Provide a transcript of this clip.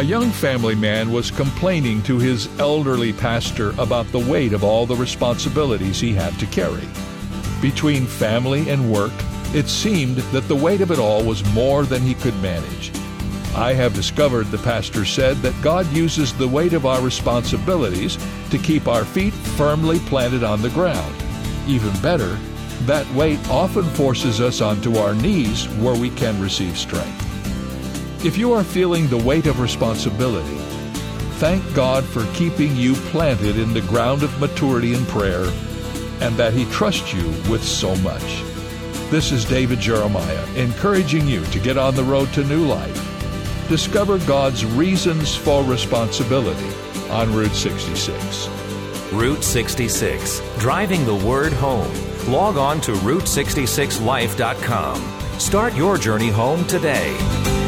A young family man was complaining to his elderly pastor about the weight of all the responsibilities he had to carry. Between family and work, it seemed that the weight of it all was more than he could manage. I have discovered, the pastor said, that God uses the weight of our responsibilities to keep our feet firmly planted on the ground. Even better, that weight often forces us onto our knees where we can receive strength. If you are feeling the weight of responsibility, thank God for keeping you planted in the ground of maturity and prayer and that He trusts you with so much. This is David Jeremiah encouraging you to get on the road to new life. Discover God's reasons for responsibility on Route 66. Route 66, driving the word home. Log on to Route66Life.com. Start your journey home today.